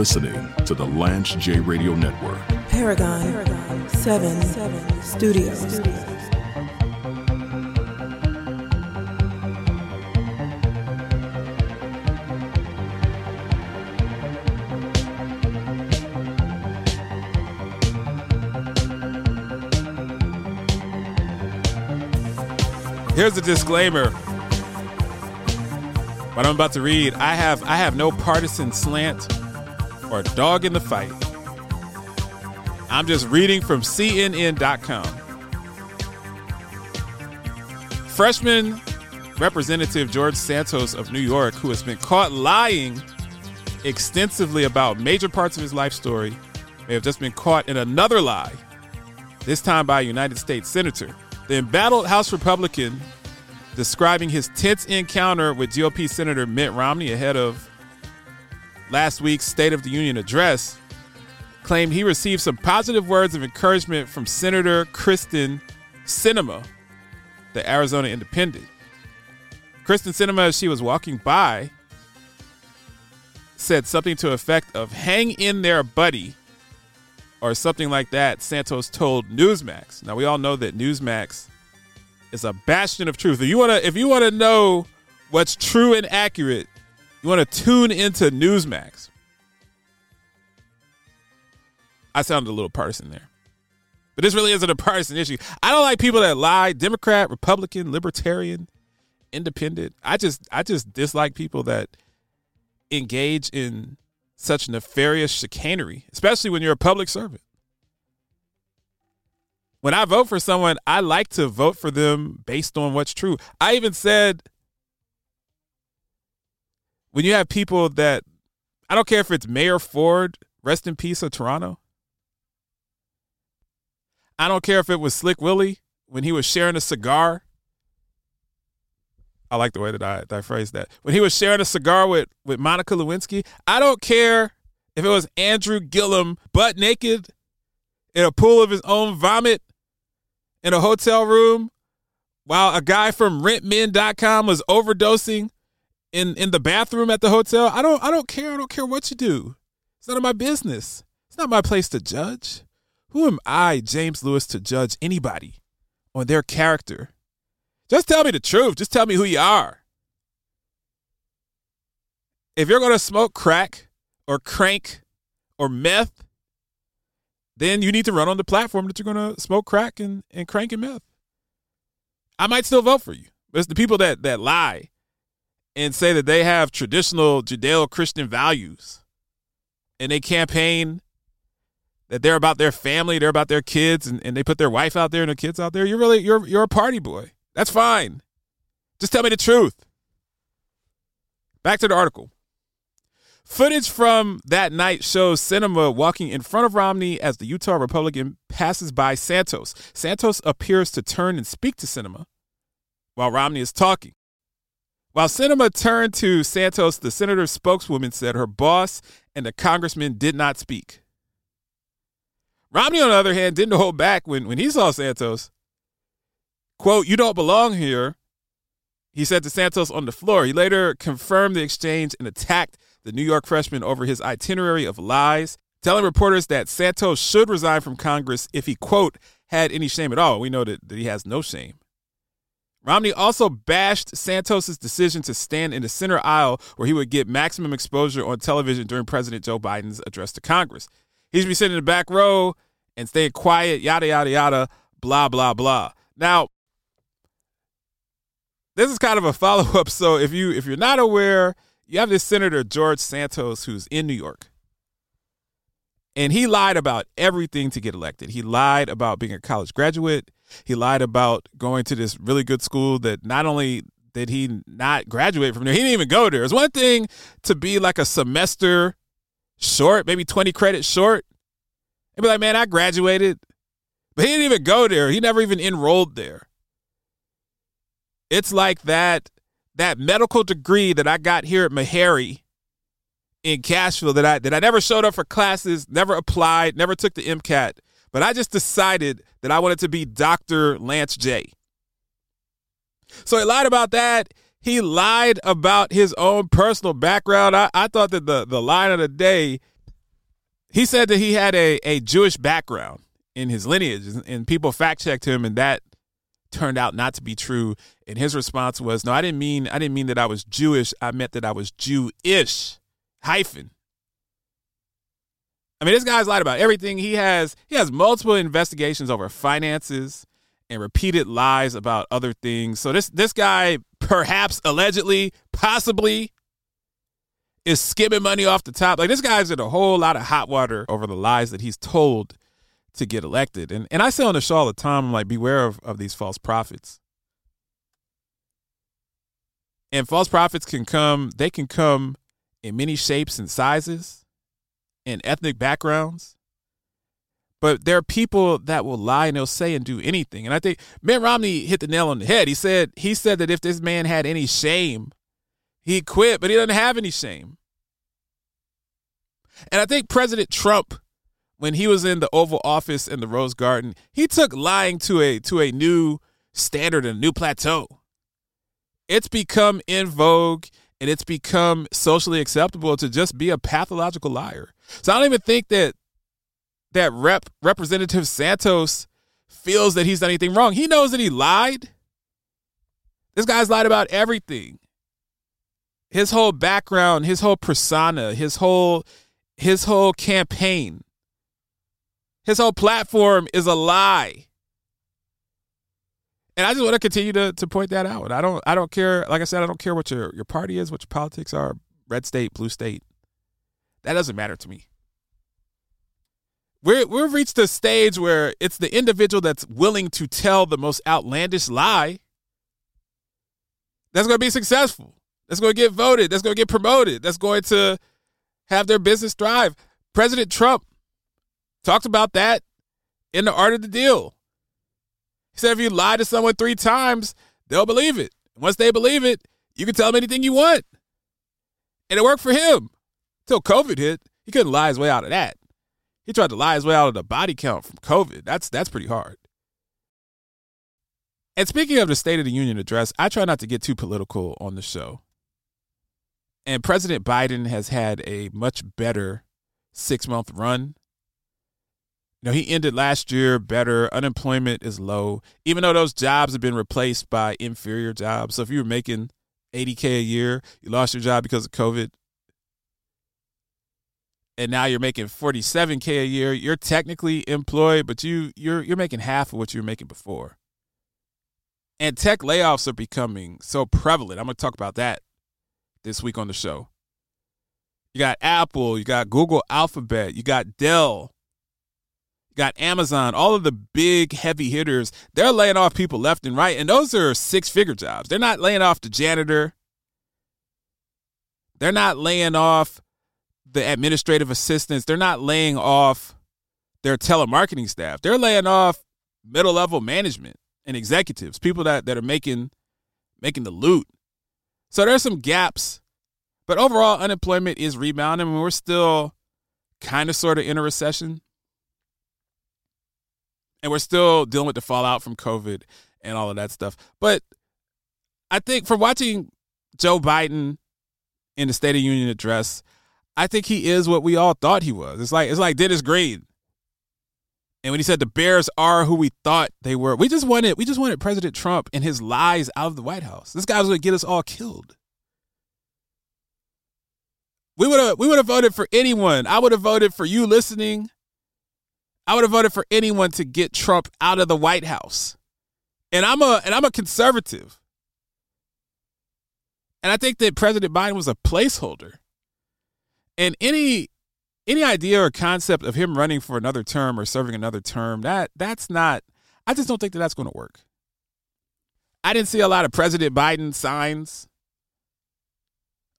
You're listening to the Lance J Radio Network. Paragon, Paragon 7, 7 Studios. Here's a disclaimer. What I'm about to read, I have I have no partisan slant or dog in the fight. I'm just reading from CNN.com. Freshman Representative George Santos of New York, who has been caught lying extensively about major parts of his life story, may have just been caught in another lie, this time by a United States Senator. The embattled House Republican describing his tense encounter with GOP Senator Mitt Romney ahead of last week's State of the Union address claimed he received some positive words of encouragement from Senator Kyrsten Sinema, the Arizona Independent. Kyrsten Sinema, as she was walking by, said something to effect of "Hang in there, buddy," or something like that. Santos told Newsmax. Now we all know that Newsmax is a bastion of truth. If you wanna, if you wanna know what's true and accurate, you wanna tune into Newsmax. I sounded a little partisan there. But this really isn't a partisan issue. I don't like people that lie, Democrat, Republican, Libertarian, Independent. I just I just dislike people that engage in such nefarious chicanery, especially when you're a public servant. When I vote for someone, I like to vote for them based on what's true. I even said when you have people that I don't care if it's Mayor Ford, rest in peace of Toronto. I don't care if it was Slick Willie when he was sharing a cigar. I like the way that I, that I phrased that. When he was sharing a cigar with, with Monica Lewinsky. I don't care if it was Andrew Gillum butt naked in a pool of his own vomit in a hotel room while a guy from rentmen.com was overdosing in, in the bathroom at the hotel. I don't I don't care. I don't care what you do. It's none of my business. It's not my place to judge. Who am I, James Lewis, to judge anybody on their character? Just tell me the truth. Just tell me who you are. If you're going to smoke crack or crank or meth, then you need to run on the platform that you're going to smoke crack and, and crank and meth. I might still vote for you. But it's the people that, that lie and say that they have traditional Judeo Christian values and they campaign that they're about their family, they're about their kids, and, and they put their wife out there and their kids out there, you're really you're you're a party boy. That's fine. Just tell me the truth. Back to the article. Footage from that night shows Sinema walking in front of Romney as the Utah Republican passes by Santos. Santos appears to turn and speak to Sinema while Romney is talking. While Sinema turned to Santos, the senator's spokeswoman said her boss and the congressman did not speak. Romney, on the other hand, didn't hold back when, when he saw Santos. Quote, You don't belong here, he said to Santos on the floor. He later confirmed the exchange and attacked the New York freshman over his itinerary of lies, telling reporters that Santos should resign from Congress if he, quote, had any shame at all. We know that, that he has no shame. Romney also bashed Santos's decision to stand in the center aisle where he would get maximum exposure on television during President Joe Biden's address to Congress. He be sitting in the back row and staying quiet, yada, yada, yada, blah, blah, blah. Now, this is kind of a follow up. So if you if you're not aware, you have this Senator George Santos who's in New York. And he lied about everything to get elected. He lied about being a college graduate. He lied about going to this really good school that not only did he not graduate from there, he didn't even go there. It's one thing to be like a semester short, maybe 20 credits short. And be like, man, I graduated. But he didn't even go there. He never even enrolled there. It's like that that medical degree that I got here at Meharry in Cashville that I that I never showed up for classes, never applied, never took the MCAT, but I just decided that I wanted to be Dr. Lance J. So he lied about that. He lied about his own personal background. I, I thought that the, the line of the day, he said that he had a, a Jewish background in his lineage, and people fact checked him, and that turned out not to be true. And his response was, "No, I didn't mean I didn't mean that I was Jewish. I meant that I was Jewish." Hyphen. I mean, this guy's lied about everything. He has he has multiple investigations over finances and repeated lies about other things. So this this guy perhaps allegedly, possibly is skimming money off the top. Like this guy's in a whole lot of hot water over the lies that he's told to get elected. And and I say on the show all the time, I'm like, beware of, of these false prophets. And false prophets can come, they can come in many shapes and sizes and ethnic backgrounds. But there are people that will lie and they'll say and do anything. And I think Mitt Romney hit the nail on the head. He said he said that if this man had any shame, he'd quit, but he doesn't have any shame. And I think President Trump when he was in the Oval Office in the Rose Garden, he took lying to a to a new standard and a new plateau. It's become in vogue and it's become socially acceptable to just be a pathological liar. So I don't even think that that rep representative Santos feels that he's done anything wrong. He knows that he lied. This guy's lied about everything. His whole background, his whole persona, his whole his whole campaign his whole platform is a lie. And I just want to continue to, to point that out. I don't I don't care, like I said, I don't care what your, your party is, what your politics are, red state, blue state. That doesn't matter to me. We're, we've reached a stage where it's the individual that's willing to tell the most outlandish lie that's going to be successful. That's going to get voted. That's going to get promoted. That's going to have their business thrive. President Trump Talked about that in the art of the deal. He said if you lie to someone three times, they'll believe it. Once they believe it, you can tell them anything you want. And it worked for him. Until COVID hit, he couldn't lie his way out of that. He tried to lie his way out of the body count from COVID. That's that's pretty hard. And speaking of the State of the Union address, I try not to get too political on the show. And President Biden has had a much better six month run you know, he ended last year better. Unemployment is low, even though those jobs have been replaced by inferior jobs. So if you were making 80K a year, you lost your job because of COVID, and now you're making 47K a year, you're technically employed, but you you're you're making half of what you were making before. And tech layoffs are becoming so prevalent. I'm going to talk about that this week on the show. You got Apple, you got Google Alphabet, you got Dell, got Amazon, all of the big heavy hitters, they're laying off people left and right. And those are six figure jobs. They're not laying off the janitor, they're not laying off the administrative assistants, they're not laying off their telemarketing staff. They're laying off middle level management and executives, people that, that are making making the loot. So there's some gaps, but overall unemployment is rebounding. I mean, we're still kind of sort of in a recession and we're still dealing with the fallout from COVID and all of that stuff. But I think from watching Joe Biden in the State of Union address, I think he is what we all thought he was. It's like it's like Dennis Green. And when he said the Bears are who we thought they were, we just wanted we just wanted President Trump and his lies out of the White House. This guy was going to get us all killed. We would have we would have voted for anyone. I would have voted for you listening I would have voted for anyone to get Trump out of the White House. And I'm a and I'm a conservative. And I think that President Biden was a placeholder. And any any idea or concept of him running for another term or serving another term, that that's not I just don't think that that's going to work. I didn't see a lot of President Biden signs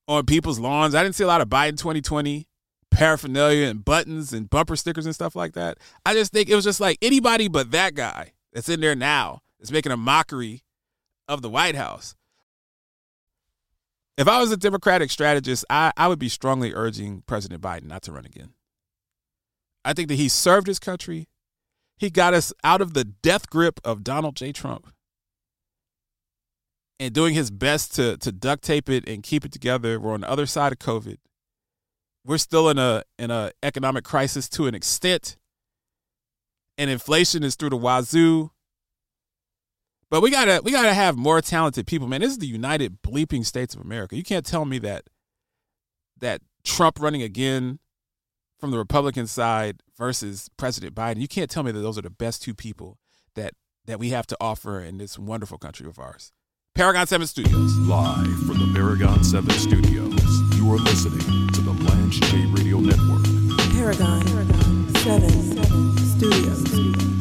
on people's lawns. I didn't see a lot of Biden 2020 paraphernalia and buttons and bumper stickers and stuff like that. I just think it was just like anybody but that guy that's in there now is making a mockery of the White House. If I was a Democratic strategist, I, I would be strongly urging President Biden not to run again. I think that he served his country. He got us out of the death grip of Donald J. Trump. and doing his best to to duct tape it and keep it together. We're on the other side of COVID. We're still in a in a economic crisis to an extent, and inflation is through the wazoo. But we gotta we gotta have more talented people, man. This is the United Bleeping States of America. You can't tell me that that Trump running again from the Republican side versus President Biden. You can't tell me that those are the best two people that that we have to offer in this wonderful country of ours. Paragon 7 Studios. Live from the Paragon 7 Studios, you are listening to the Lance J Radio Network. Paragon 7 Studios.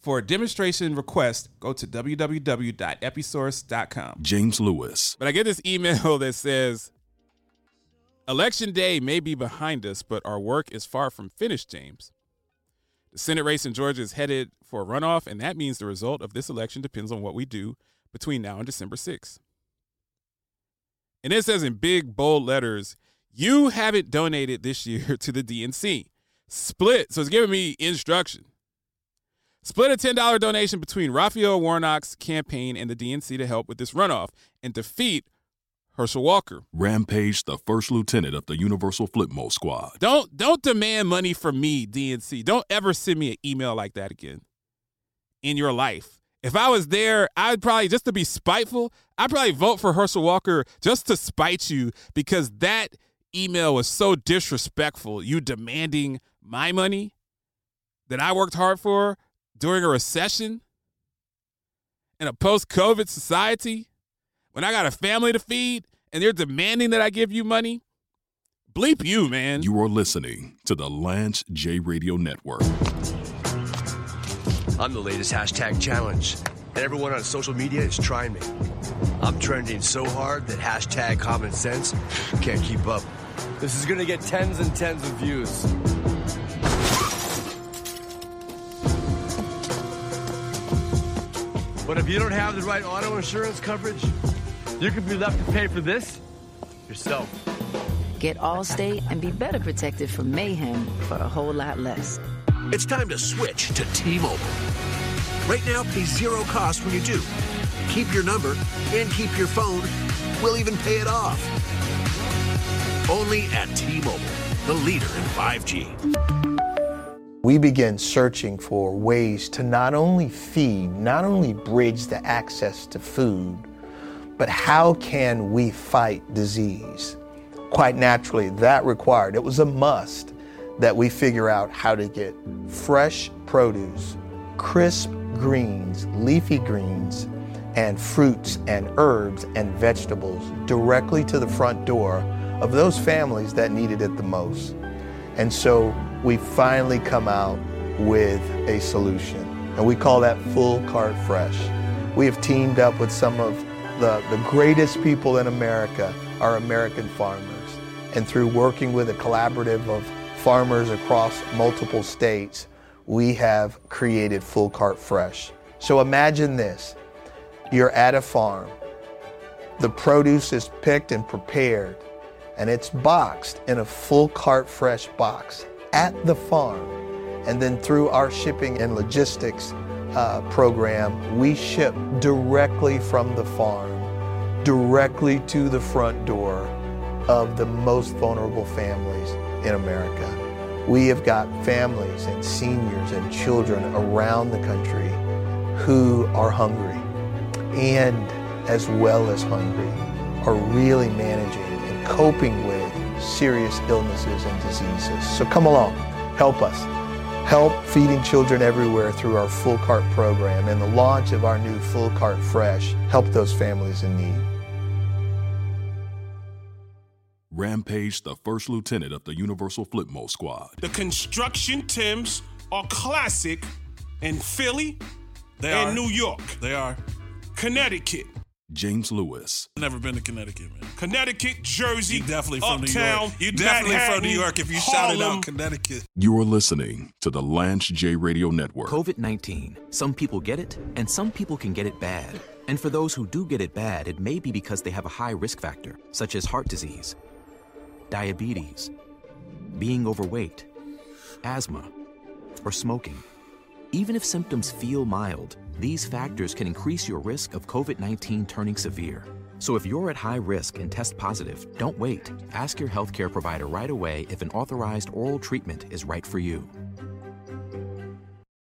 For a demonstration request, go to www.episource.com. James Lewis. But I get this email that says, Election day may be behind us, but our work is far from finished, James. The Senate race in Georgia is headed for a runoff, and that means the result of this election depends on what we do between now and December 6th. And it says in big, bold letters, you haven't donated this year to the DNC. Split. So it's giving me instruction. Split a $10 donation between Raphael Warnock's campaign and the DNC to help with this runoff and defeat Herschel Walker. Rampage, the first lieutenant of the Universal Flipmode Squad. Don't don't demand money from me, DNC. Don't ever send me an email like that again in your life. If I was there, I'd probably just to be spiteful, I'd probably vote for Herschel Walker just to spite you because that email was so disrespectful. You demanding my money that I worked hard for during a recession in a post-COVID society when I got a family to feed and they're demanding that I give you money. Bleep you, man. You are listening to the Lance J Radio Network. I'm the latest hashtag challenge, and everyone on social media is trying me. I'm trending so hard that hashtag common sense can't keep up. This is gonna get tens and tens of views. But if you don't have the right auto insurance coverage, you could be left to pay for this yourself. Get Allstate and be better protected from mayhem for a whole lot less. It's time to switch to T-Mobile. Right now, pay zero cost when you do. Keep your number and keep your phone. We'll even pay it off. Only at T-Mobile, the leader in 5G. We begin searching for ways to not only feed, not only bridge the access to food, but how can we fight disease? Quite naturally, that required, it was a must that we figure out how to get fresh produce, crisp greens, leafy greens, and fruits and herbs and vegetables directly to the front door of those families that needed it the most. And so we finally come out with a solution, and we call that Full Cart Fresh. We have teamed up with some of the, the greatest people in America, our American farmers. And through working with a collaborative of farmers across multiple states, we have created Full Cart Fresh. So imagine this you're at a farm, the produce is picked and prepared, and it's boxed in a full cart fresh box at the farm. And then through our shipping and logistics uh, program, we ship directly from the farm, directly to the front door of the most vulnerable families in America. We have got families and seniors and children around the country who are hungry and as well as hungry. are really managing and coping with serious illnesses and diseases. So come along, help us. Help feeding children everywhere through our Full Cart program and the launch of our new Full Cart Fresh. Help those families in need. Rampage, the first lieutenant of the Universal Flipmode Squad. The construction Tims are classic in Philly They and are. New York. They are. Connecticut. James Lewis. Never been to Connecticut, man. Connecticut, Jersey, You definitely from New York. You definitely from New York if you shouted Harlem. out Connecticut. You're listening to the Lance J Radio Network. COVID 19. Some people get it, and some people can get it bad. And for those who do get it bad, it may be because they have a high risk factor, such as heart disease, diabetes, being overweight, asthma, or smoking. Even if symptoms feel mild, these factors can increase your risk of COVID 19 turning severe. So if you're at high risk and test positive, don't wait. Ask your healthcare provider right away if an authorized oral treatment is right for you.